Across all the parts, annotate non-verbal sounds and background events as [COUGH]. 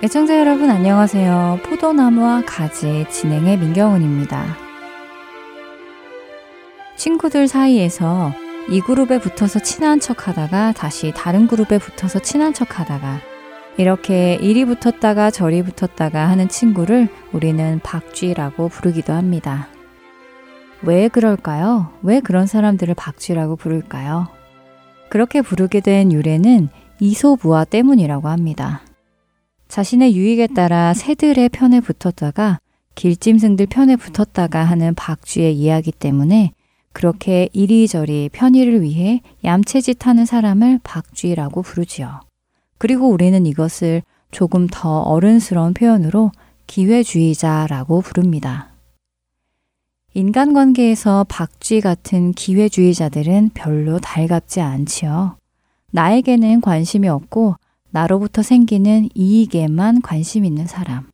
애청자 여러분 안녕하세요. 포도나무와 가지 진행의 민경훈입니다. 친구들 사이에서 이 그룹에 붙어서 친한 척 하다가 다시 다른 그룹에 붙어서 친한 척 하다가 이렇게 이리 붙었다가 저리 붙었다가 하는 친구를 우리는 박쥐라고 부르기도 합니다. 왜 그럴까요? 왜 그런 사람들을 박쥐라고 부를까요? 그렇게 부르게 된 유래는 이소부화 때문이라고 합니다. 자신의 유익에 따라 새들의 편에 붙었다가 길짐승들 편에 붙었다가 하는 박쥐의 이야기 때문에 그렇게 이리저리 편의를 위해 얌체짓 하는 사람을 박쥐라고 부르지요. 그리고 우리는 이것을 조금 더 어른스러운 표현으로 기회주의자라고 부릅니다. 인간관계에서 박쥐 같은 기회주의자들은 별로 달갑지 않지요. 나에게는 관심이 없고 나로부터 생기는 이익에만 관심 있는 사람.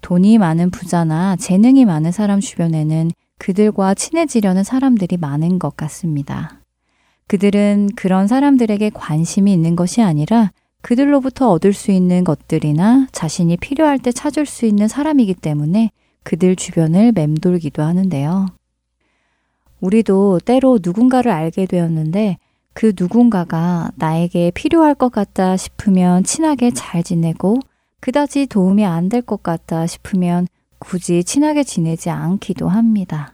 돈이 많은 부자나 재능이 많은 사람 주변에는 그들과 친해지려는 사람들이 많은 것 같습니다. 그들은 그런 사람들에게 관심이 있는 것이 아니라 그들로부터 얻을 수 있는 것들이나 자신이 필요할 때 찾을 수 있는 사람이기 때문에 그들 주변을 맴돌기도 하는데요. 우리도 때로 누군가를 알게 되었는데 그 누군가가 나에게 필요할 것 같다 싶으면 친하게 잘 지내고 그다지 도움이 안 될 것 같다 싶으면 굳이 친하게 지내지 않기도 합니다.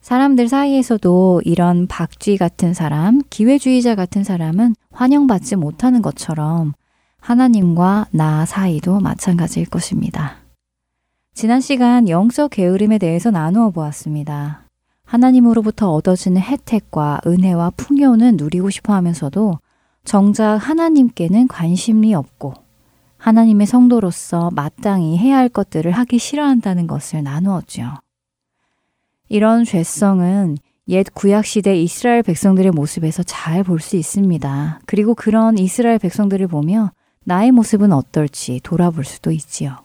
사람들 사이에서도 이런 박쥐 같은 사람, 기회주의자 같은 사람은 환영받지 못하는 것처럼 하나님과 나 사이도 마찬가지일 것입니다. 지난 시간 영적 게으름에 대해서 나누어 보았습니다. 하나님으로부터 얻어지는 혜택과 은혜와 풍요는 누리고 싶어 하면서도 정작 하나님께는 관심이 없고 하나님의 성도로서 마땅히 해야 할 것들을 하기 싫어한다는 것을 나누었죠. 이런 죄성은 옛 구약시대 이스라엘 백성들의 모습에서 잘 볼 수 있습니다. 그리고 그런 이스라엘 백성들을 보며 나의 모습은 어떨지 돌아볼 수도 있지요.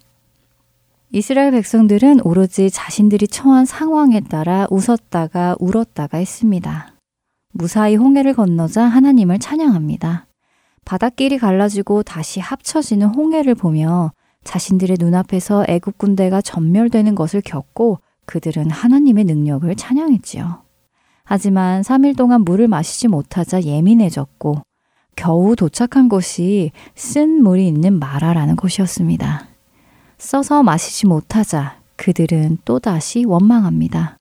이스라엘 백성들은 오로지 자신들이 처한 상황에 따라 웃었다가 울었다가 했습니다. 무사히 홍해를 건너자 하나님을 찬양합니다. 바닷길이 갈라지고 다시 합쳐지는 홍해를 보며 자신들의 눈앞에서 애국 군대가 전멸되는 것을 겪고 그들은 하나님의 능력을 찬양했지요. 하지만 3일 동안 물을 마시지 못하자 예민해졌고 겨우 도착한 곳이 쓴 물이 있는 마라라는 곳이었습니다. 써서 마시지 못하자 그들은 또다시 원망합니다.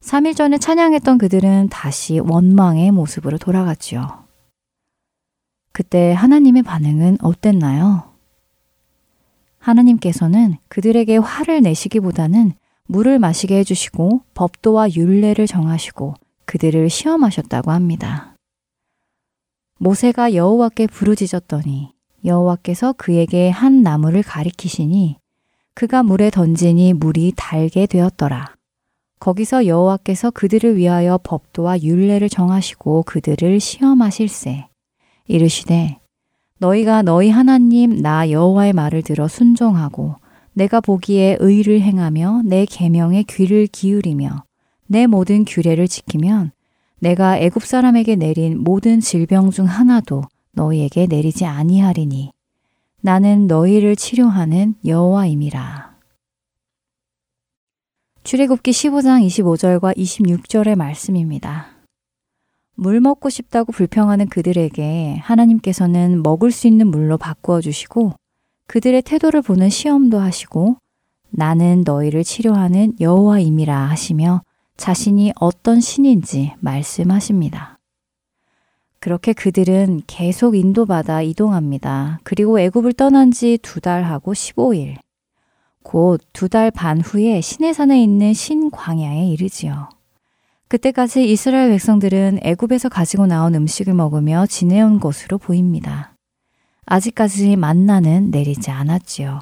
3일 전에 찬양했던 그들은 다시 원망의 모습으로 돌아갔지요. 그때 하나님의 반응은 어땠나요? 하나님께서는 그들에게 화를 내시기보다는 물을 마시게 해주시고 법도와 윤례를 정하시고 그들을 시험하셨다고 합니다. 모세가 여호와께 부르짖었더니 여호와께서 그에게 한 나무를 가리키시니 그가 물에 던지니 물이 달게 되었더라. 거기서 여호와께서 그들을 위하여 법도와 율례를 정하시고 그들을 시험하실세. 이르시되 너희가 너희 하나님 나 여호와의 말을 들어 순종하고 내가 보기에 의를 행하며 내 계명에 귀를 기울이며 내 모든 규례를 지키면 내가 애굽 사람에게 내린 모든 질병 중 하나도 너희에게 내리지 아니하리니 나는 너희를 치료하는 여호와임이라. 출애굽기 15장 25절과 26절의 말씀입니다. 물 먹고 싶다고 불평하는 그들에게 하나님께서는 먹을 수 있는 물로 바꾸어 주시고 그들의 태도를 보는 시험도 하시고 나는 너희를 치료하는 여호와임이라 하시며 자신이 어떤 신인지 말씀하십니다. 그렇게 그들은 계속 인도받아 이동합니다. 그리고 애굽을 떠난 지 두 달하고 15일. 곧 두 달 반 후에 시내산에 있는 신광야에 이르지요. 그때까지 이스라엘 백성들은 애굽에서 가지고 나온 음식을 먹으며 지내온 것으로 보입니다. 아직까지 만나는 내리지 않았지요.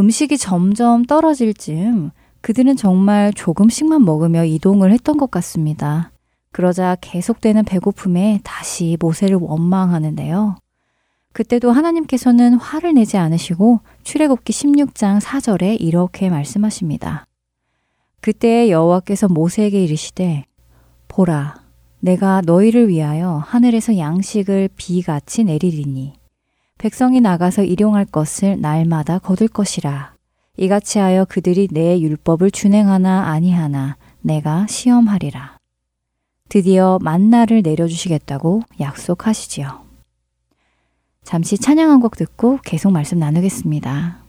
음식이 점점 떨어질 즈음 그들은 정말 조금씩만 먹으며 이동을 했던 것 같습니다. 그러자 계속되는 배고픔에 다시 모세를 원망하는데요. 그때도 하나님께서는 화를 내지 않으시고 출애굽기 16장 4절에 이렇게 말씀하십니다. 그때 여호와께서 모세에게 이르시되 보라 내가 너희를 위하여 하늘에서 양식을 비같이 내리리니 백성이 나가서 일용할 것을 날마다 거둘 것이라 이같이 하여 그들이 내 율법을 준행하나 아니하나 내가 시험하리라 드디어 만나를 내려주시겠다고 약속하시지요. 잠시 찬양 한 곡 듣고 계속 말씀 나누겠습니다.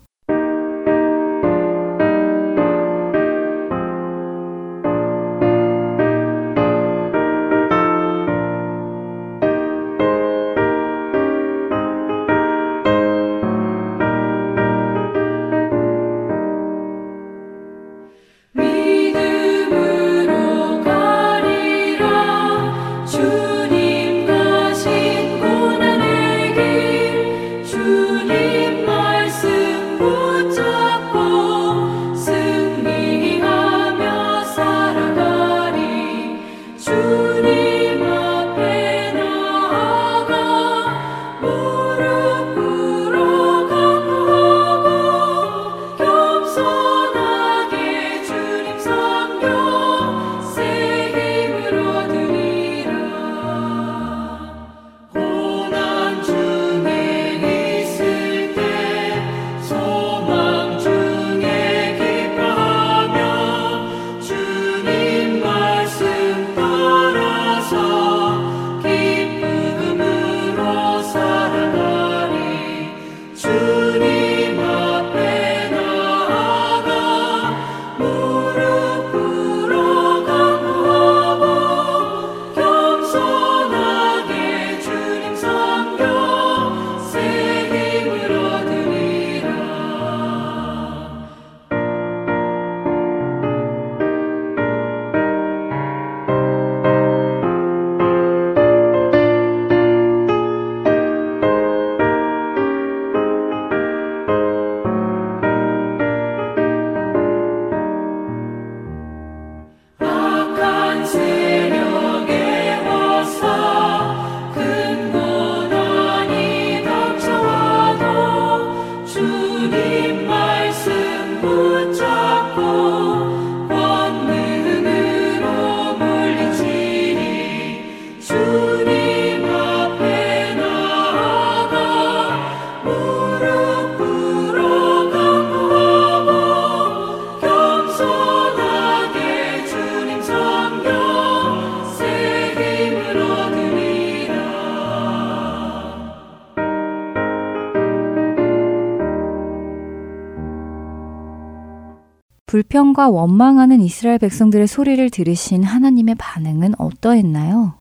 불평과 원망하는 이스라엘 백성들의 소리를 들으신 하나님의 반응은 어떠했나요?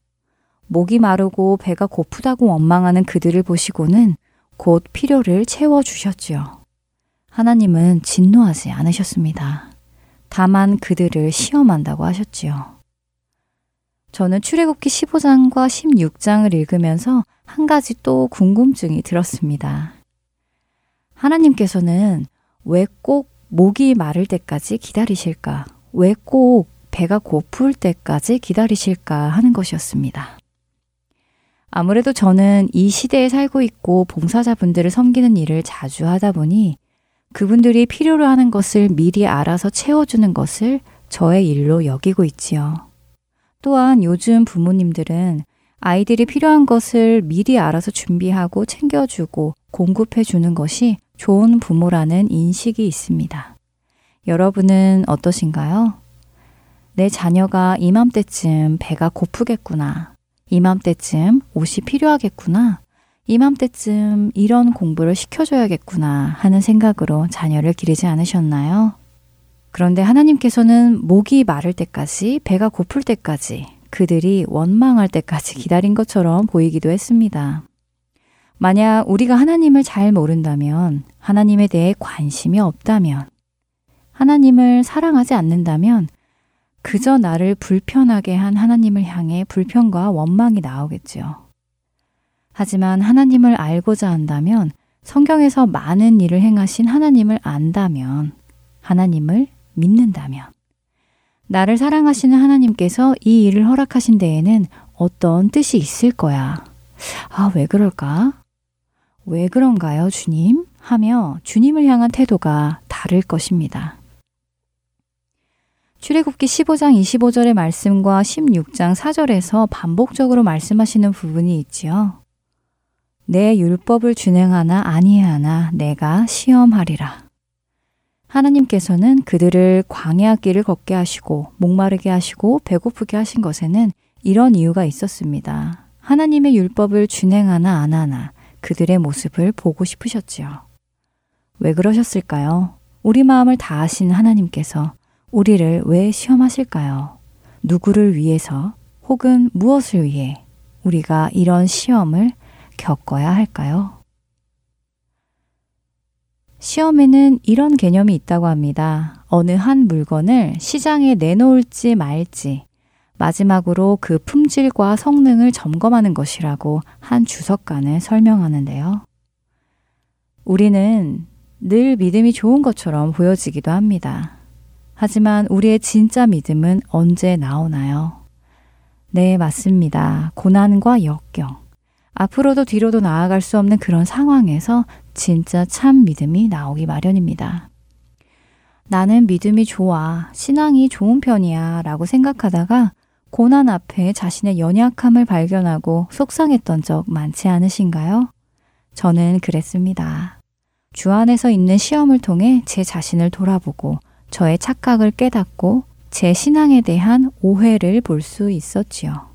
목이 마르고 배가 고프다고 원망하는 그들을 보시고는 곧 필요를 채워주셨지요. 하나님은 진노하지 않으셨습니다. 다만 그들을 시험한다고 하셨지요. 저는 출애굽기 15장과 16장을 읽으면서 한 가지 또 궁금증이 들었습니다. 하나님께서는 왜 꼭 목이 마를 때까지 기다리실까? 왜 꼭 배가 고플 때까지 기다리실까 하는 것이었습니다. 아무래도 저는 이 시대에 살고 있고 봉사자분들을 섬기는 일을 자주 하다 보니 그분들이 필요로 하는 것을 미리 알아서 채워주는 것을 저의 일로 여기고 있지요. 또한 요즘 부모님들은 아이들이 필요한 것을 미리 알아서 준비하고 챙겨주고 공급해 주는 것이 좋은 부모라는 인식이 있습니다. 여러분은 어떠신가요? 내 자녀가 이맘때쯤 배가 고프겠구나. 이맘때쯤 옷이 필요하겠구나. 이맘때쯤 이런 공부를 시켜줘야겠구나 하는 생각으로 자녀를 기르지 않으셨나요? 그런데 하나님께서는 목이 마를 때까지, 배가 고플 때까지, 그들이 원망할 때까지 기다린 것처럼 보이기도 했습니다. 만약 우리가 하나님을 잘 모른다면, 하나님에 대해 관심이 없다면, 하나님을 사랑하지 않는다면, 그저 나를 불편하게 한 하나님을 향해 불편과 원망이 나오겠지요. 하지만 하나님을 알고자 한다면, 성경에서 많은 일을 행하신 하나님을 안다면, 하나님을 믿는다면, 나를 사랑하시는 하나님께서 이 일을 허락하신 데에는 어떤 뜻이 있을 거야. 아, 왜 그럴까? 왜 그런가요, 주님? 하며 주님을 향한 태도가 다를 것입니다. 출애굽기 15장 25절의 말씀과 16장 4절에서 반복적으로 말씀하시는 부분이 있지요. 내 율법을 준행하나 아니하나 내가 시험하리라. 하나님께서는 그들을 광야 길을 걷게 하시고 목마르게 하시고 배고프게 하신 것에는 이런 이유가 있었습니다. 하나님의 율법을 준행하나 안 하나 그들의 모습을 보고 싶으셨지요. 왜 그러셨을까요? 우리 마음을 다 아신 하나님께서 우리를 왜 시험하실까요? 누구를 위해서 혹은 무엇을 위해 우리가 이런 시험을 겪어야 할까요? 시험에는 이런 개념이 있다고 합니다. 어느 한 물건을 시장에 내놓을지 말지, 마지막으로 그 품질과 성능을 점검하는 것이라고 한 주석가는 설명하는데요. 우리는 늘 믿음이 좋은 것처럼 보여지기도 합니다. 하지만 우리의 진짜 믿음은 언제 나오나요? 네, 맞습니다. 고난과 역경. 앞으로도 뒤로도 나아갈 수 없는 그런 상황에서 진짜 참 믿음이 나오기 마련입니다. 나는 믿음이 좋아, 신앙이 좋은 편이야 라고 생각하다가 고난 앞에 자신의 연약함을 발견하고 속상했던 적 많지 않으신가요? 저는 그랬습니다. 주 안에서 있는 시험을 통해 제 자신을 돌아보고 저의 착각을 깨닫고 제 신앙에 대한 오해를 볼 수 있었지요.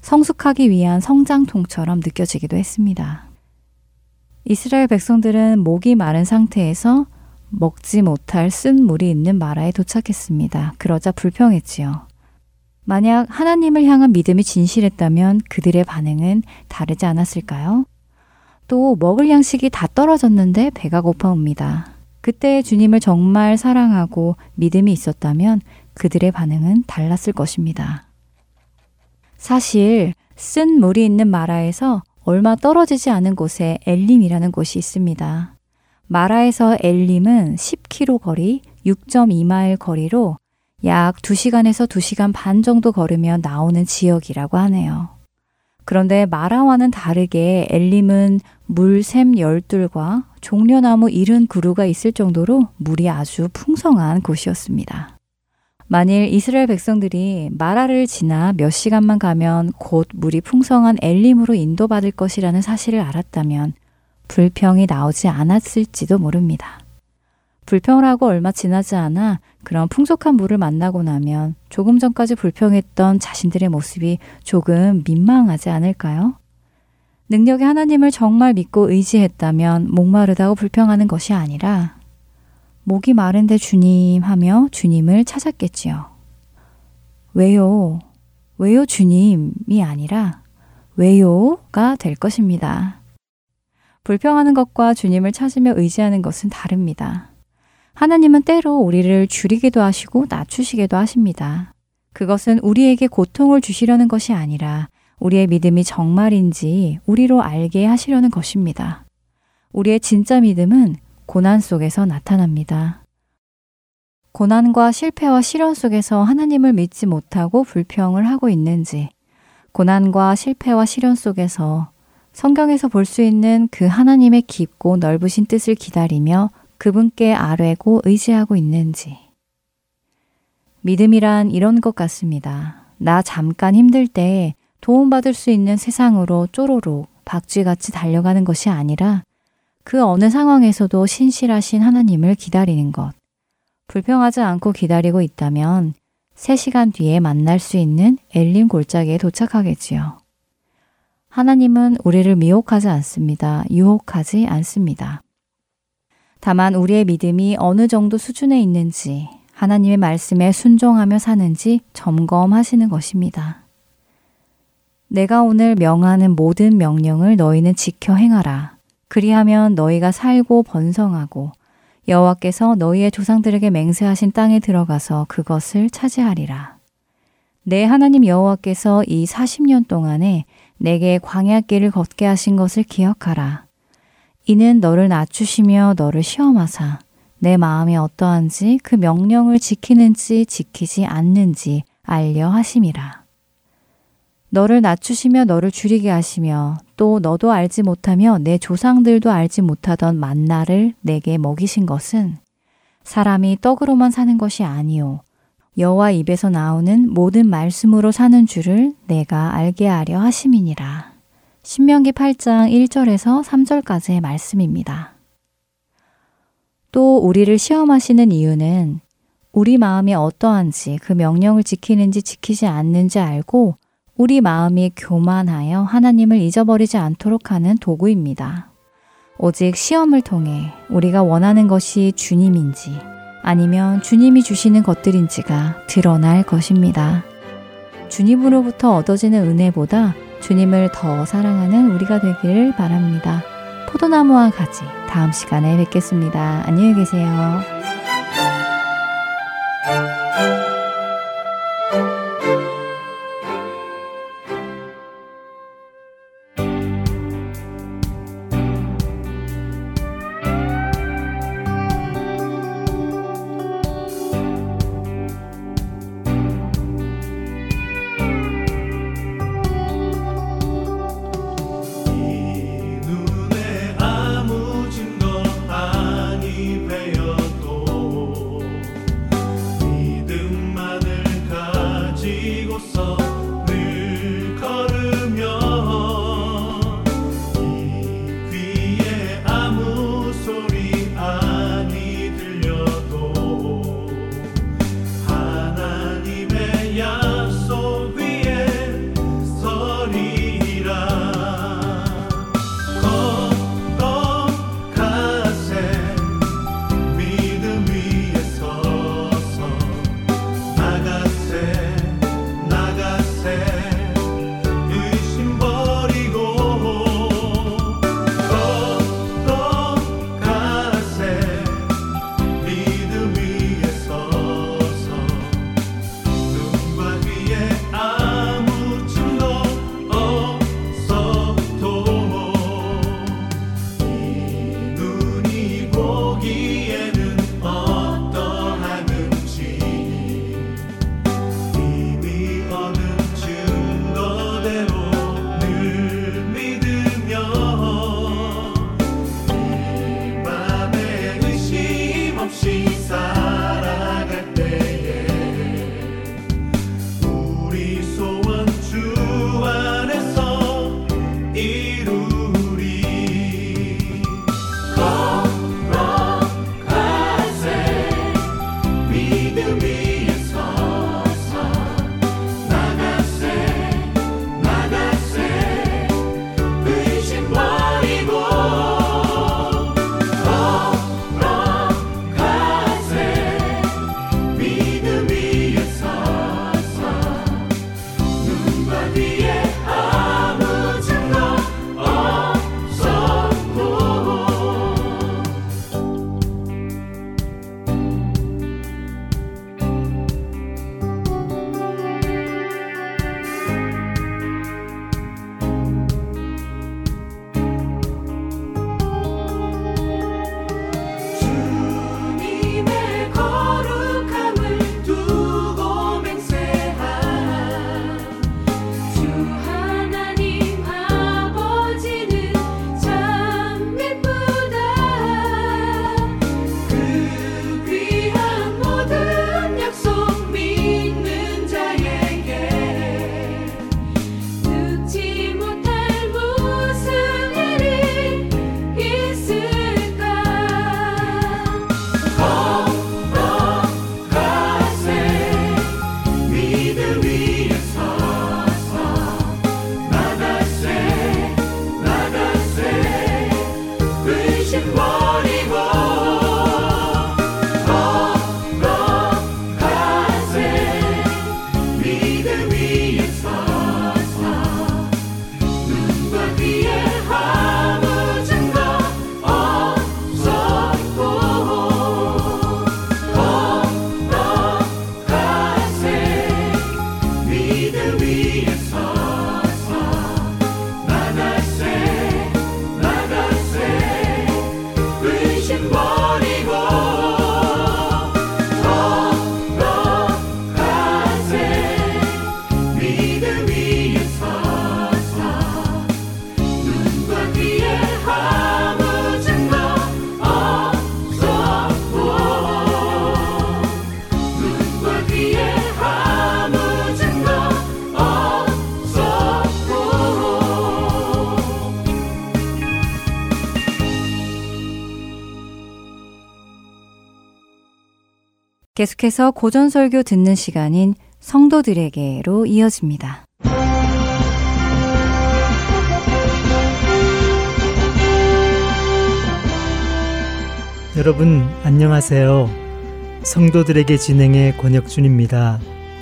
성숙하기 위한 성장통처럼 느껴지기도 했습니다. 이스라엘 백성들은 목이 마른 상태에서 먹지 못할 쓴 물이 있는 마라에 도착했습니다. 그러자 불평했지요. 만약 하나님을 향한 믿음이 진실했다면 그들의 반응은 다르지 않았을까요? 또 먹을 양식이 다 떨어졌는데 배가 고파옵니다. 그때 주님을 정말 사랑하고 믿음이 있었다면 그들의 반응은 달랐을 것입니다. 사실 쓴 물이 있는 마라에서 얼마 떨어지지 않은 곳에 엘림이라는 곳이 있습니다. 마라에서 엘림은 10km 거리, 6.2마일 거리로 약 2시간에서 2시간 반 정도 걸으면 나오는 지역이라고 하네요. 그런데 마라와는 다르게 엘림은 물샘 열둘과 종려나무 이른 그루가 있을 정도로 물이 아주 풍성한 곳이었습니다. 만일 이스라엘 백성들이 마라를 지나 몇 시간만 가면 곧 물이 풍성한 엘림으로 인도받을 것이라는 사실을 알았다면 불평이 나오지 않았을지도 모릅니다. 불평을 하고 얼마 지나지 않아 그런 풍족한 물을 만나고 나면 조금 전까지 불평했던 자신들의 모습이 조금 민망하지 않을까요? 능력의 하나님을 정말 믿고 의지했다면 목마르다고 불평하는 것이 아니라 목이 마른데 주님 하며 주님을 찾았겠지요. 왜요? 왜요 주님이 아니라 왜요가 될 것입니다. 불평하는 것과 주님을 찾으며 의지하는 것은 다릅니다. 하나님은 때로 우리를 줄이기도 하시고 낮추시기도 하십니다. 그것은 우리에게 고통을 주시려는 것이 아니라 우리의 믿음이 정말인지 우리로 알게 하시려는 것입니다. 우리의 진짜 믿음은 고난 속에서 나타납니다. 고난과 실패와 시련 속에서 하나님을 믿지 못하고 불평을 하고 있는지, 고난과 실패와 시련 속에서 성경에서 볼 수 있는 그 하나님의 깊고 넓으신 뜻을 기다리며 그분께 아뢰고 의지하고 있는지. 믿음이란 이런 것 같습니다. 나 잠깐 힘들 때 도움받을 수 있는 세상으로 쪼로록 박쥐같이 달려가는 것이 아니라 그 어느 상황에서도 신실하신 하나님을 기다리는 것. 불평하지 않고 기다리고 있다면 3시간 뒤에 만날 수 있는 엘림 골짜기에 도착하겠지요. 하나님은 우리를 미혹하지 않습니다. 유혹하지 않습니다. 다만 우리의 믿음이 어느 정도 수준에 있는지 하나님의 말씀에 순종하며 사는지 점검하시는 것입니다. 내가 오늘 명하는 모든 명령을 너희는 지켜 행하라. 그리하면 너희가 살고 번성하고 여호와께서 너희의 조상들에게 맹세하신 땅에 들어가서 그것을 차지하리라. 내 하나님 여호와께서 이 40년 동안에 내게 광야 길을 걷게 하신 것을 기억하라. 이는 너를 낮추시며 너를 시험하사 내 마음이 어떠한지 그 명령을 지키는지 지키지 않는지 알려 하심이라. 너를 낮추시며 너를 줄이게 하시며 또 너도 알지 못하며 내 조상들도 알지 못하던 만나를 내게 먹이신 것은 사람이 떡으로만 사는 것이 아니요 여호와 입에서 나오는 모든 말씀으로 사는 줄을 내가 알게 하려 하심이니라. 신명기 8장 1절에서 3절까지의 말씀입니다. 또 우리를 시험하시는 이유는 우리 마음이 어떠한지 그 명령을 지키는지 지키지 않는지 알고 우리 마음이 교만하여 하나님을 잊어버리지 않도록 하는 도구입니다. 오직 시험을 통해 우리가 원하는 것이 주님인지 아니면 주님이 주시는 것들인지가 드러날 것입니다. 주님으로부터 얻어지는 은혜보다 주님을 더 사랑하는 우리가 되기를 바랍니다. 포도나무와 가지 다음 시간에 뵙겠습니다. 안녕히 계세요. 계속해서 고전 설교 듣는 시간인 성도들에게로 이어집니다. 여러분 안녕하세요. 성도들에게 진행의 권혁준입니다.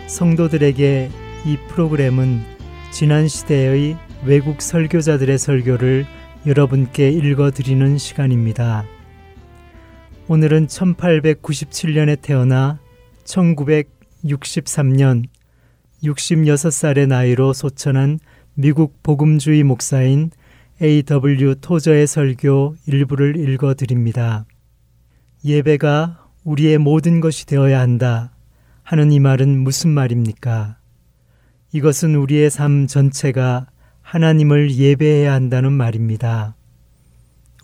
성도들에게 이 프로그램은 지난 시대의 외국 설교자들의 설교를 여러분께 읽어 드리는 시간입니다. 오늘은 1897년에 태어나 1963년 66살의 나이로 소천한 미국 복음주의 목사인 A.W. 토저의 설교 일부를 읽어 드립니다. 예배가 우리의 모든 것이 되어야 한다 하는 이 말은 무슨 말입니까? 이것은 우리의 삶 전체가 하나님을 예배해야 한다는 말입니다.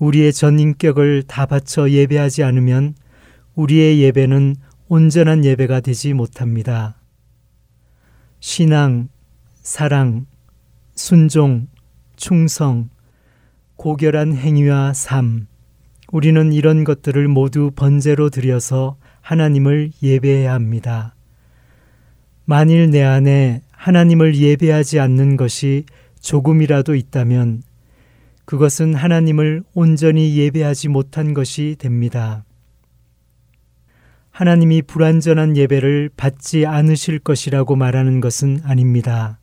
우리의 전 인격을 다 바쳐 예배하지 않으면 우리의 예배는 온전한 예배가 되지 못합니다. 신앙, 사랑, 순종, 충성, 고결한 행위와 삶, 우리는 이런 것들을 모두 번제로 드려서 하나님을 예배해야 합니다. 만일 내 안에 하나님을 예배하지 않는 것이 조금이라도 있다면 그것은 하나님을 온전히 예배하지 못한 것이 됩니다. 하나님이 불완전한 예배를 받지 않으실 것이라고 말하는 것은 아닙니다.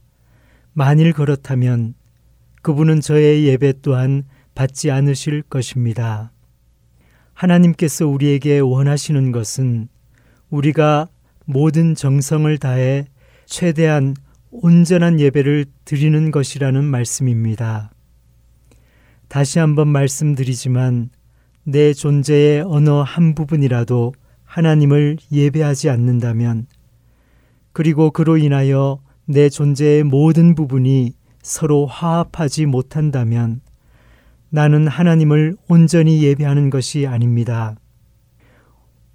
만일 그렇다면 그분은 저의 예배 또한 받지 않으실 것입니다. 하나님께서 우리에게 원하시는 것은 우리가 모든 정성을 다해 최대한 온전한 예배를 드리는 것이라는 말씀입니다. 다시 한번 말씀드리지만 내 존재의 어느 한 부분이라도 하나님을 예배하지 않는다면 그리고 그로 인하여 내 존재의 모든 부분이 서로 화합하지 못한다면 나는 하나님을 온전히 예배하는 것이 아닙니다.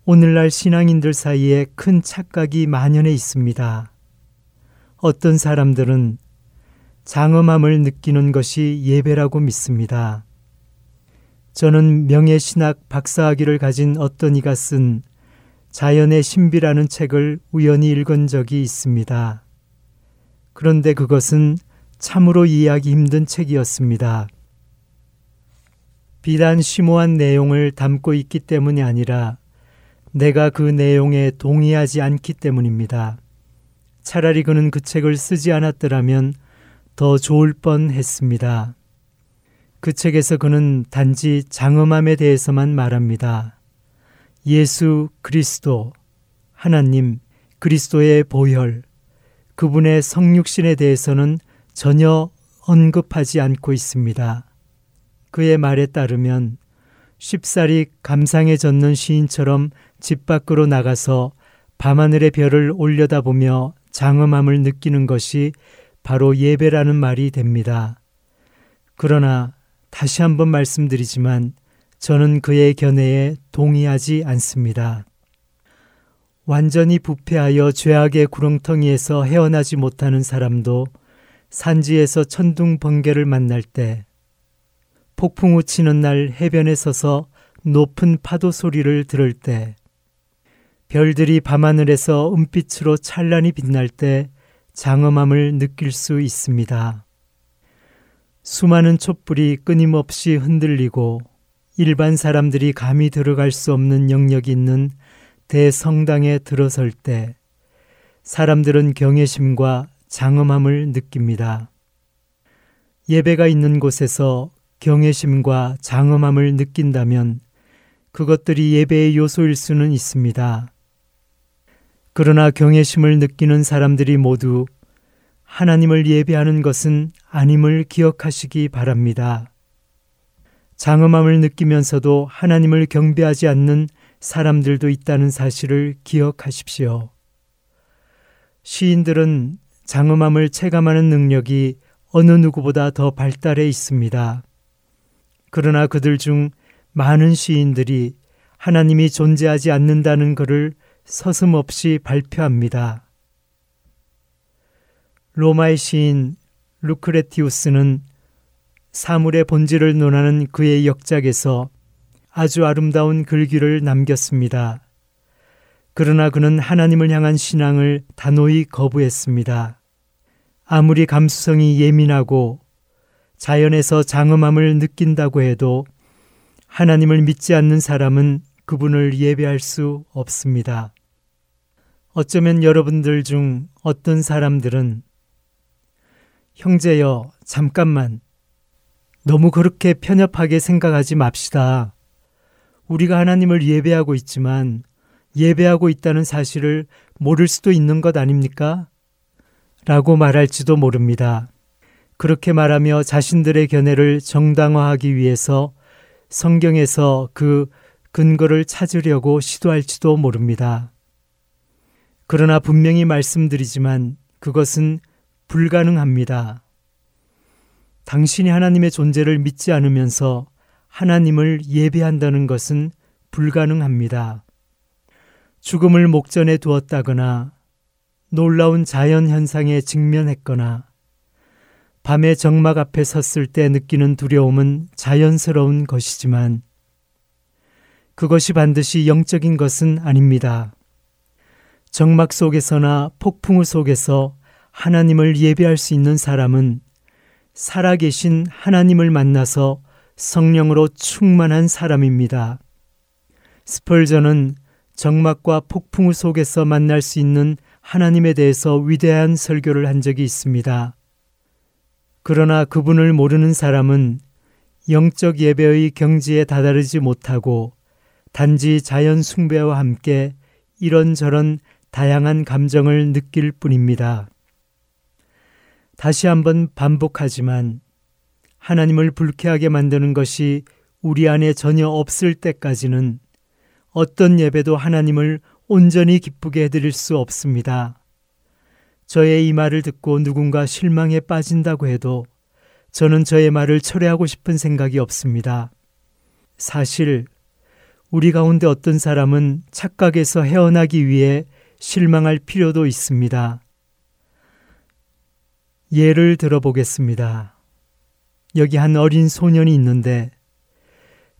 오늘날 신앙인들 사이에 큰 착각이 만연해 있습니다. 어떤 사람들은 장엄함을 느끼는 것이 예배라고 믿습니다. 저는 명예신학 박사학위를 가진 어떤 이가 쓴 자연의 신비라는 책을 우연히 읽은 적이 있습니다. 그런데 그것은 참으로 이해하기 힘든 책이었습니다. 비단 심오한 내용을 담고 있기 때문이 아니라 내가 그 내용에 동의하지 않기 때문입니다. 차라리 그는 그 책을 쓰지 않았더라면 더 좋을 뻔 했습니다. 그 책에서 그는 단지 장엄함에 대해서만 말합니다. 예수 그리스도, 하나님, 그리스도의 보혈, 그분의 성육신에 대해서는 전혀 언급하지 않고 있습니다. 그의 말에 따르면 쉽사리 감상에 젖는 시인처럼 집 밖으로 나가서 밤하늘의 별을 올려다보며 장엄함을 느끼는 것이 바로 예배라는 말이 됩니다. 그러나 다시 한번 말씀드리지만 저는 그의 견해에 동의하지 않습니다. 완전히 부패하여 죄악의 구렁텅이에서 헤어나지 못하는 사람도 산지에서 천둥 번개를 만날 때 폭풍우 치는 날 해변에 서서 높은 파도 소리를 들을 때, 별들이 밤하늘에서 은빛으로 찬란히 빛날 때 장엄함을 느낄 수 있습니다. 수많은 촛불이 끊임없이 흔들리고 일반 사람들이 감히 들어갈 수 없는 영역이 있는 대성당에 들어설 때 사람들은 경외심과 장엄함을 느낍니다. 예배가 있는 곳에서 경외심과 장엄함을 느낀다면 그것들이 예배의 요소일 수는 있습니다. 그러나 경외심을 느끼는 사람들이 모두 하나님을 예배하는 것은 아님을 기억하시기 바랍니다. 장엄함을 느끼면서도 하나님을 경배하지 않는 사람들도 있다는 사실을 기억하십시오. 시인들은 장엄함을 체감하는 능력이 어느 누구보다 더 발달해 있습니다. 그러나 그들 중 많은 시인들이 하나님이 존재하지 않는다는 것을 서슴없이 발표합니다. 로마의 시인 루크레티우스는 사물의 본질을 논하는 그의 역작에서 아주 아름다운 글귀를 남겼습니다. 그러나 그는 하나님을 향한 신앙을 단호히 거부했습니다. 아무리 감수성이 예민하고 자연에서 장엄함을 느낀다고 해도 하나님을 믿지 않는 사람은 그분을 예배할 수 없습니다. 어쩌면 여러분들 중 어떤 사람들은 형제여, 잠깐만. 너무 그렇게 편협하게 생각하지 맙시다. 우리가 하나님을 예배하고 있지만 예배하고 있다는 사실을 모를 수도 있는 것 아닙니까? 라고 말할지도 모릅니다. 그렇게 말하며 자신들의 견해를 정당화하기 위해서 성경에서 그 근거를 찾으려고 시도할지도 모릅니다. 그러나 분명히 말씀드리지만 그것은 불가능합니다. 당신이 하나님의 존재를 믿지 않으면서 하나님을 예배한다는 것은 불가능합니다. 죽음을 목전에 두었다거나 놀라운 자연 현상에 직면했거나 밤의 정막 앞에 섰을 때 느끼는 두려움은 자연스러운 것이지만 그것이 반드시 영적인 것은 아닙니다. 정막 속에서나 폭풍우 속에서 하나님을 예배할 수 있는 사람은 살아계신 하나님을 만나서 성령으로 충만한 사람입니다. 스펄전은 정막과 폭풍우 속에서 만날 수 있는 하나님에 대해서 위대한 설교를 한 적이 있습니다. 그러나 그분을 모르는 사람은 영적 예배의 경지에 다다르지 못하고 단지 자연 숭배와 함께 이런저런 다양한 감정을 느낄 뿐입니다. 다시 한번 반복하지만 하나님을 불쾌하게 만드는 것이 우리 안에 전혀 없을 때까지는 어떤 예배도 하나님을 온전히 기쁘게 해드릴 수 없습니다. 저의 이 말을 듣고 누군가 실망에 빠진다고 해도 저는 저의 말을 철회하고 싶은 생각이 없습니다. 사실 우리 가운데 어떤 사람은 착각에서 헤어나기 위해 실망할 필요도 있습니다. 예를 들어보겠습니다. 여기 한 어린 소년이 있는데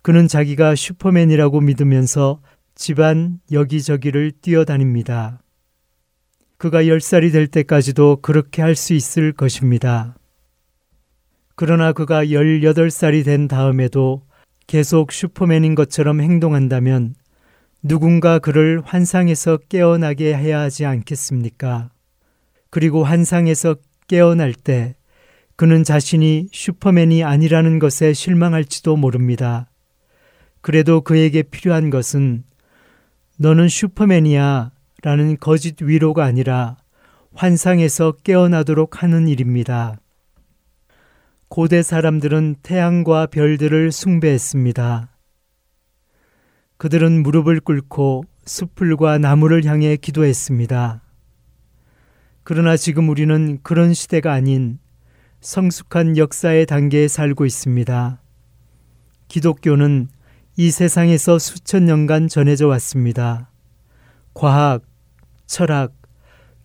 그는 자기가 슈퍼맨이라고 믿으면서 집안 여기저기를 뛰어다닙니다. 그가 10살이 될 때까지도 그렇게 할 수 있을 것입니다. 그러나 그가 18살이 된 다음에도 계속 슈퍼맨인 것처럼 행동한다면 누군가 그를 환상에서 깨어나게 해야 하지 않겠습니까? 그리고 환상에서 깨어날 때 그는 자신이 슈퍼맨이 아니라는 것에 실망할지도 모릅니다. 그래도 그에게 필요한 것은 너는 슈퍼맨이야 라는 거짓 위로가 아니라 환상에서 깨어나도록 하는 일입니다. 고대 사람들은 태양과 별들을 숭배했습니다. 그들은 무릎을 꿇고 숲풀과 나무를 향해 기도했습니다. 그러나 지금 우리는 그런 시대가 아닌 성숙한 역사의 단계에 살고 있습니다. 기독교는 이 세상에서 수천 년간 전해져 왔습니다. 과학, 철학,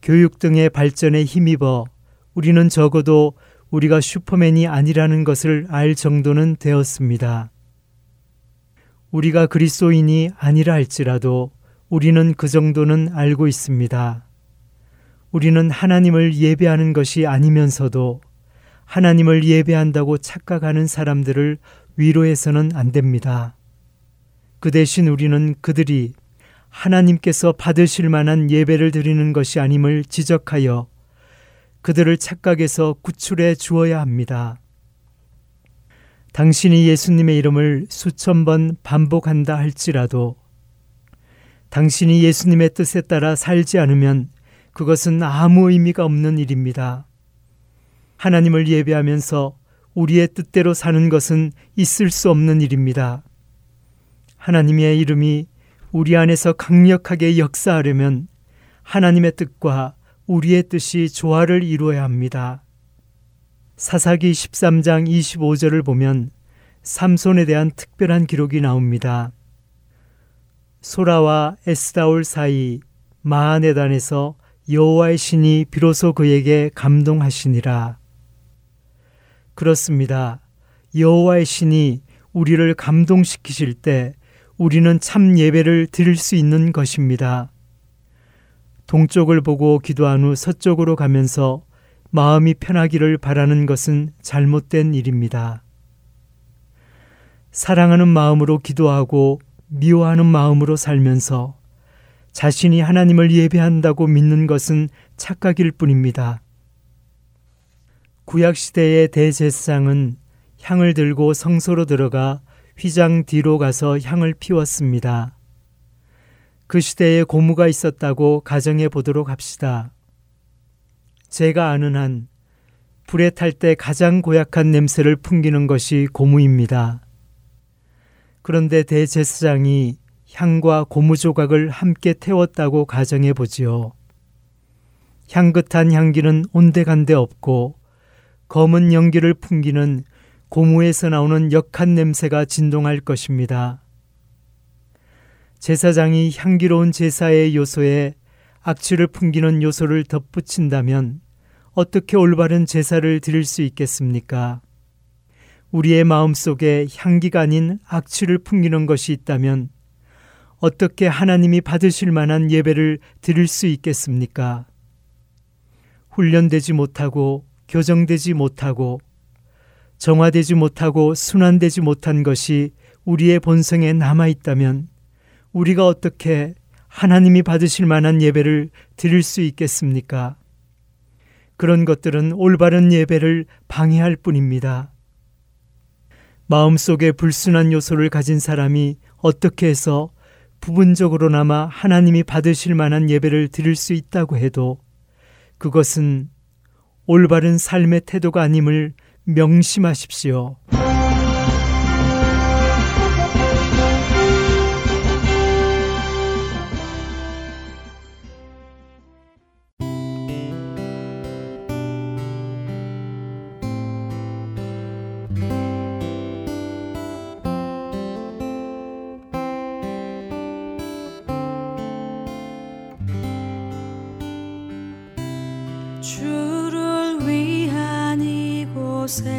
교육 등의 발전에 힘입어 우리는 적어도 우리가 슈퍼맨이 아니라는 것을 알 정도는 되었습니다. 우리가 그리스도인이 아니라 할지라도 우리는 그 정도는 알고 있습니다. 우리는 하나님을 예배하는 것이 아니면서도 하나님을 예배한다고 착각하는 사람들을 위로해서는 안 됩니다. 그 대신 우리는 그들이 하나님께서 받으실 만한 예배를 드리는 것이 아님을 지적하여 그들을 착각에서 구출해 주어야 합니다. 당신이 예수님의 이름을 수천 번 반복한다 할지라도 당신이 예수님의 뜻에 따라 살지 않으면 그것은 아무 의미가 없는 일입니다. 하나님을 예배하면서 우리의 뜻대로 사는 것은 있을 수 없는 일입니다. 하나님의 이름이 우리 안에서 강력하게 역사하려면 하나님의 뜻과 우리의 뜻이 조화를 이루어야 합니다. 사사기 13장 25절을 보면 삼손에 대한 특별한 기록이 나옵니다. 소라와 에스다올 사이 마하네단에서 여호와의 신이 비로소 그에게 감동하시니라. 그렇습니다. 여호와의 신이 우리를 감동시키실 때 우리는 참 예배를 드릴 수 있는 것입니다. 동쪽을 보고 기도한 후 서쪽으로 가면서 마음이 편하기를 바라는 것은 잘못된 일입니다. 사랑하는 마음으로 기도하고 미워하는 마음으로 살면서 자신이 하나님을 예배한다고 믿는 것은 착각일 뿐입니다. 구약시대의 대제사장은 향을 들고 성소로 들어가 휘장 뒤로 가서 향을 피웠습니다. 그 시대에 고무가 있었다고 가정해 보도록 합시다. 제가 아는 한 불에 탈 때 가장 고약한 냄새를 풍기는 것이 고무입니다. 그런데 대제사장이 향과 고무 조각을 함께 태웠다고 가정해 보지요. 향긋한 향기는 온데간데 없고 검은 연기를 풍기는 고무에서 나오는 역한 냄새가 진동할 것입니다. 제사장이 향기로운 제사의 요소에 악취를 풍기는 요소를 덧붙인다면 어떻게 올바른 제사를 드릴 수 있겠습니까? 우리의 마음 속에 향기가 아닌 악취를 풍기는 것이 있다면 어떻게 하나님이 받으실 만한 예배를 드릴 수 있겠습니까? 훈련되지 못하고 교정되지 못하고 정화되지 못하고 순환되지 못한 것이 우리의 본성에 남아 있다면 우리가 어떻게 하나님이 받으실 만한 예배를 드릴 수 있겠습니까? 그런 것들은 올바른 예배를 방해할 뿐입니다. 마음속에 불순한 요소를 가진 사람이 어떻게 해서 부분적으로나마 하나님이 받으실 만한 예배를 드릴 수 있다고 해도 그것은 올바른 삶의 태도가 아님을 명심하십시오. 슬퍼하시네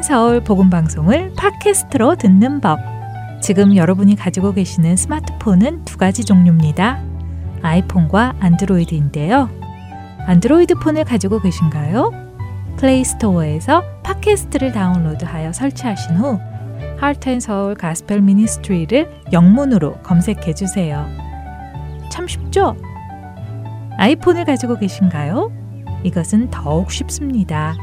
and Seoul 복음 방송을 팟캐스트로 듣는 법. 지금 여러분이 가지고 계시는 스마트폰은 두 가지 종류입니다. 아이폰과 안드로이드인데요. 안드로이드 폰을 가지고 계신가요? 플레이 스토어에서 팟캐스트를 다운로드하여 설치하신 후 Heart and Seoul Gospel Ministry를 영문으로 검색해 주세요. 참 쉽죠? 아이폰을 가지고 계신가요? 이것은 더욱 쉽습니다.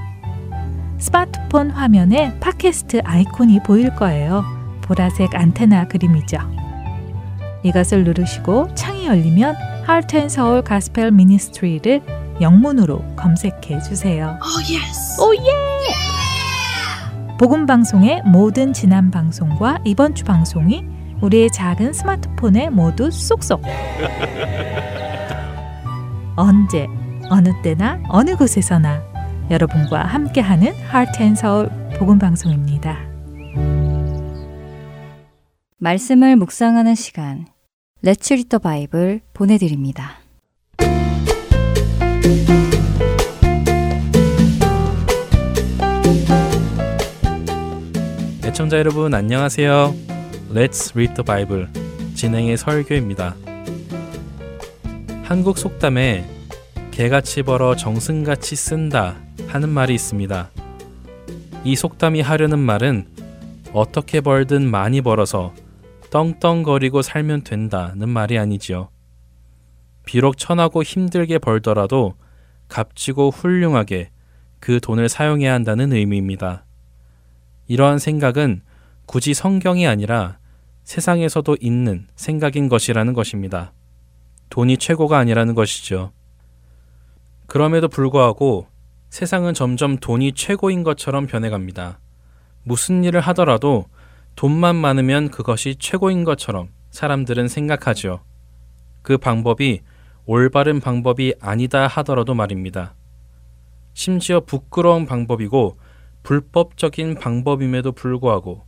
스마트폰 화면에 팟캐스트 아이콘이 보일 거예요. 보라색 안테나 그림이죠. 이것을 누르시고 창이 열리면 Heart and Seoul Gospel Ministry를 영문으로 검색해 주세요. Oh yes. Oh yeah! 복음 방송의 모든 지난 방송과 이번 주 방송이 우리의 작은 스마트폰에 모두 쏙쏙. [LAUGHS] 언제 어느 때나 어느 곳에서나 여러분과 함께하는 하트앤서울 복음 방송입니다. 말씀을 묵상하는 시간 레츠 리더 바이블 보내드립니다. 애청자 여러분 안녕하세요. Let's Read the Bible 진행의 설교입니다. 한국 속담에 개같이 벌어 정승같이 쓴다 하는 말이 있습니다. 이 속담이 하려는 말은 어떻게 벌든 많이 벌어서 떵떵거리고 살면 된다는 말이 아니지요. 비록 천하고 힘들게 벌더라도 값지고 훌륭하게 그 돈을 사용해야 한다는 의미입니다. 이러한 생각은 굳이 성경이 아니라 세상에서도 있는 생각인 것이라는 것입니다. 돈이 최고가 아니라는 것이죠. 그럼에도 불구하고 세상은 점점 돈이 최고인 것처럼 변해갑니다. 무슨 일을 하더라도 돈만 많으면 그것이 최고인 것처럼 사람들은 생각하죠. 그 방법이 올바른 방법이 아니다 하더라도 말입니다. 심지어 부끄러운 방법이고 불법적인 방법임에도 불구하고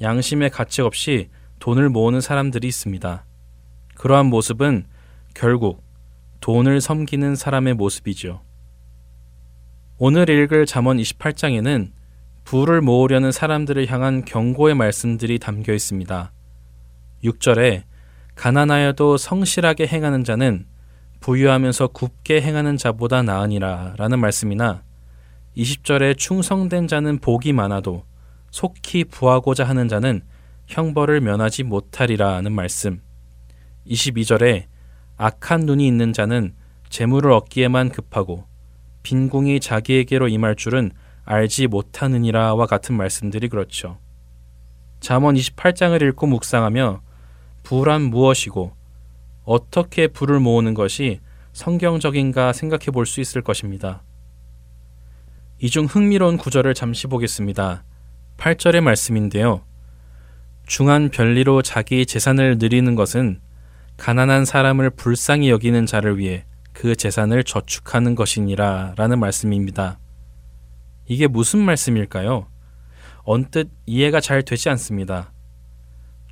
양심의 가책 없이 돈을 모으는 사람들이 있습니다. 그러한 모습은 결국 돈을 섬기는 사람의 모습이죠. 오늘 읽을 잠언 28장에는 부를 모으려는 사람들을 향한 경고의 말씀들이 담겨 있습니다. 6절에 가난하여도 성실하게 행하는 자는 부유하면서 굽게 행하는 자보다 나으니라 라는 말씀이나 20절에 충성된 자는 복이 많아도 속히 부하고자 하는 자는 형벌을 면하지 못하리라는 말씀. 22절에 악한 눈이 있는 자는 재물을 얻기에만 급하고 빈궁이 자기에게로 임할 줄은 알지 못하느니라와 같은 말씀들이 그렇죠. 잠언 28장을 읽고 묵상하며 부란 무엇이고 어떻게 부를 모으는 것이 성경적인가 생각해 볼 수 있을 것입니다. 이 중 흥미로운 구절을 잠시 보겠습니다. 8절의 말씀인데요. 중한 별리로 자기 재산을 늘리는 것은 가난한 사람을 불쌍히 여기는 자를 위해 그 재산을 저축하는 것이니라 라는 말씀입니다. 이게 무슨 말씀일까요? 언뜻 이해가 잘 되지 않습니다.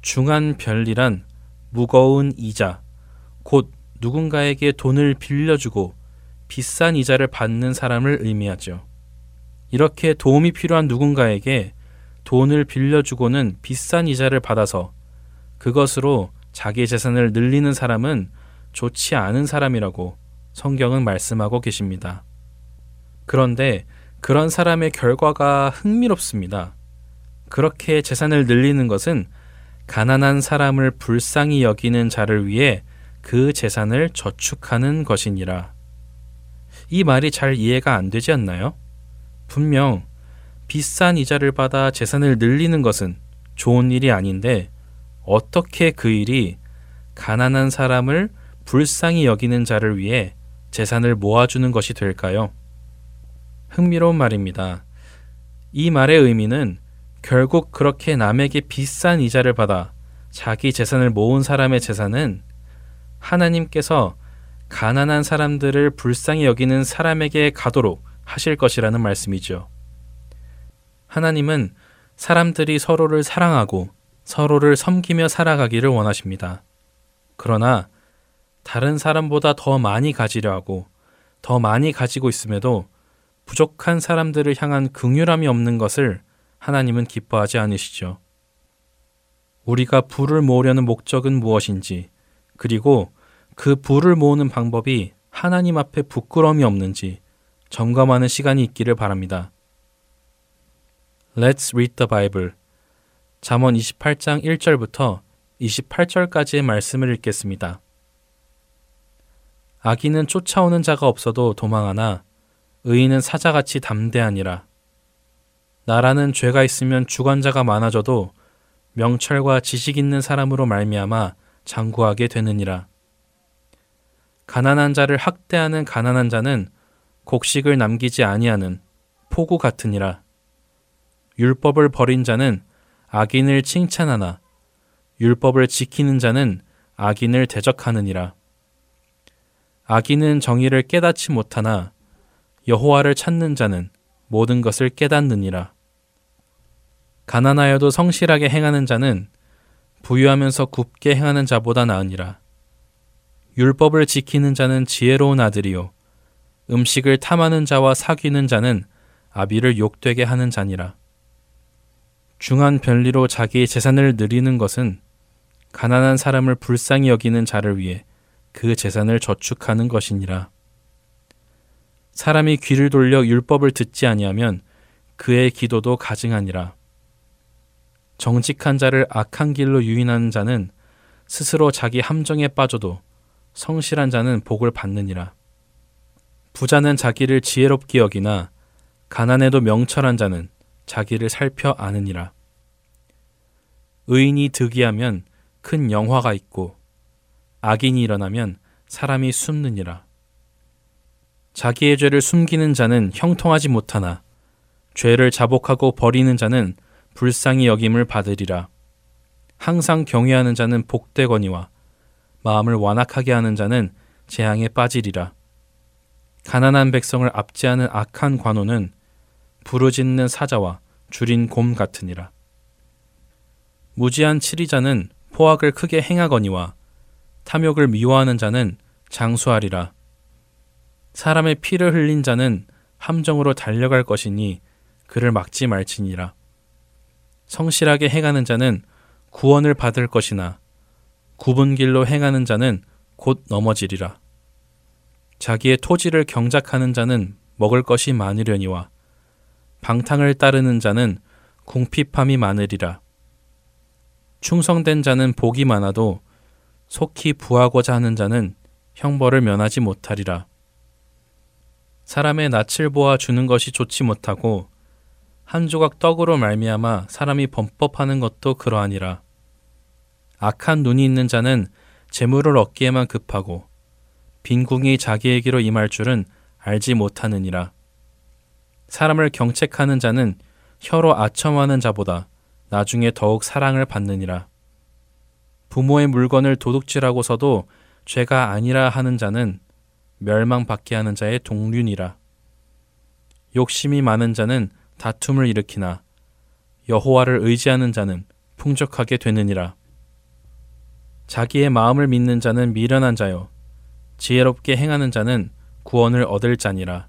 중한 별리란 무거운 이자, 곧 누군가에게 돈을 빌려주고 비싼 이자를 받는 사람을 의미하죠. 이렇게 도움이 필요한 누군가에게 돈을 빌려주고는 비싼 이자를 받아서 그것으로 자기 재산을 늘리는 사람은 좋지 않은 사람이라고 성경은 말씀하고 계십니다. 그런데 그런 사람의 결과가 흥미롭습니다. 그렇게 재산을 늘리는 것은 가난한 사람을 불쌍히 여기는 자를 위해 그 재산을 저축하는 것이니라. 이 말이 잘 이해가 안 되지 않나요? 분명 비싼 이자를 받아 재산을 늘리는 것은 좋은 일이 아닌데 어떻게 그 일이 가난한 사람을 불쌍히 여기는 자를 위해 재산을 모아주는 것이 될까요? 흥미로운 말입니다. 이 말의 의미는 결국 그렇게 남에게 비싼 이자를 받아 자기 재산을 모은 사람의 재산은 하나님께서 가난한 사람들을 불쌍히 여기는 사람에게 가도록 하실 것이라는 말씀이죠. 하나님은 사람들이 서로를 사랑하고 서로를 섬기며 살아가기를 원하십니다. 그러나 다른 사람보다 더 많이 가지려 하고 더 많이 가지고 있음에도 부족한 사람들을 향한 긍휼함이 없는 것을 하나님은 기뻐하지 않으시죠. 우리가 부를 모으려는 목적은 무엇인지, 그리고 그 부를 모으는 방법이 하나님 앞에 부끄러움이 없는지 점검하는 시간이 있기를 바랍니다. Let's read the Bible. 잠언 28장 1절부터 28절까지의 말씀을 읽겠습니다. 악인은 쫓아오는 자가 없어도 도망하나 의인은 사자같이 담대하니라. 나라는 죄가 있으면 주관자가 많아져도 명철과 지식 있는 사람으로 말미암아 장구하게 되느니라. 가난한 자를 학대하는 가난한 자는 곡식을 남기지 아니하는 포구 같으니라. 율법을 버린 자는 악인을 칭찬하나 율법을 지키는 자는 악인을 대적하느니라. 악인은 정의를 깨닫지 못하나 여호와를 찾는 자는 모든 것을 깨닫느니라. 가난하여도 성실하게 행하는 자는 부유하면서 굽게 행하는 자보다 나으니라. 율법을 지키는 자는 지혜로운 아들이요. 음식을 탐하는 자와 사귀는 자는 아비를 욕되게 하는 자니라. 중한 변리로 자기의 재산을 늘리는 것은 가난한 사람을 불쌍히 여기는 자를 위해 그 재산을 저축하는 것이니라. 사람이 귀를 돌려 율법을 듣지 아니하면 그의 기도도 가증하니라. 정직한 자를 악한 길로 유인하는 자는 스스로 자기 함정에 빠져도 성실한 자는 복을 받느니라. 부자는 자기를 지혜롭게 여기나 가난해도 명철한 자는 자기를 살펴 아느니라. 의인이 득이하면 큰 영화가 있고 악인이 일어나면 사람이 숨느니라. 자기의 죄를 숨기는 자는 형통하지 못하나 죄를 자복하고 버리는 자는 불쌍히 여김을 받으리라. 항상 경외하는 자는 복되거니와 마음을 완악하게 하는 자는 재앙에 빠지리라. 가난한 백성을 압제하는 악한 관원은 부르짖는 사자와 줄인 곰 같으니라. 무지한 치리자는 포악을 크게 행하거니와 탐욕을 미워하는 자는 장수하리라. 사람의 피를 흘린 자는 함정으로 달려갈 것이니 그를 막지 말지니라. 성실하게 행하는 자는 구원을 받을 것이나 굽은 길로 행하는 자는 곧 넘어지리라. 자기의 토지를 경작하는 자는 먹을 것이 많으려니와 방탕을 따르는 자는 궁핍함이 많으리라. 충성된 자는 복이 많아도 속히 부하고자 하는 자는 형벌을 면하지 못하리라. 사람의 낯을 보아 주는 것이 좋지 못하고 한 조각 떡으로 말미암아 사람이 범법하는 것도 그러하니라. 악한 눈이 있는 자는 재물을 얻기에만 급하고 빈궁이 자기에게로 임할 줄은 알지 못하느니라. 사람을 경책하는 자는 혀로 아첨하는 자보다 나중에 더욱 사랑을 받느니라. 부모의 물건을 도둑질하고서도 죄가 아니라 하는 자는 멸망받게 하는 자의 동륜이라. 욕심이 많은 자는 다툼을 일으키나 여호와를 의지하는 자는 풍족하게 되느니라. 자기의 마음을 믿는 자는 미련한 자요 지혜롭게 행하는 자는 구원을 얻을 자니라.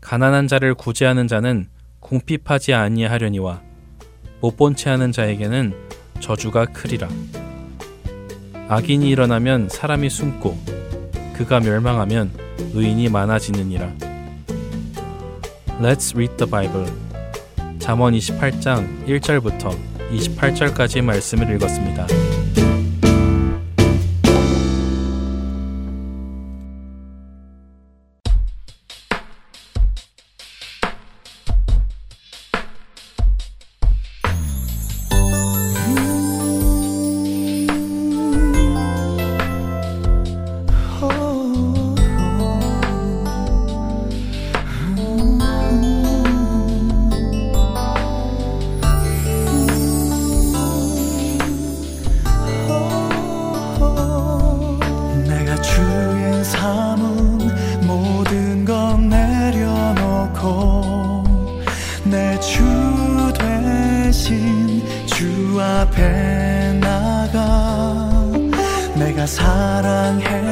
가난한 자를 구제하는 자는 궁핍하지 아니하려니와 못 본 채 하는 자에게는 저주가 크리라. 악인이 일어나면 사람이 숨고 그가 멸망하면 의인이 많아지느니라. Let's read the Bible. 잠언 28장 1절부터 28절까지 말씀을 읽었습니다. 앞에 나가. 내가 사랑했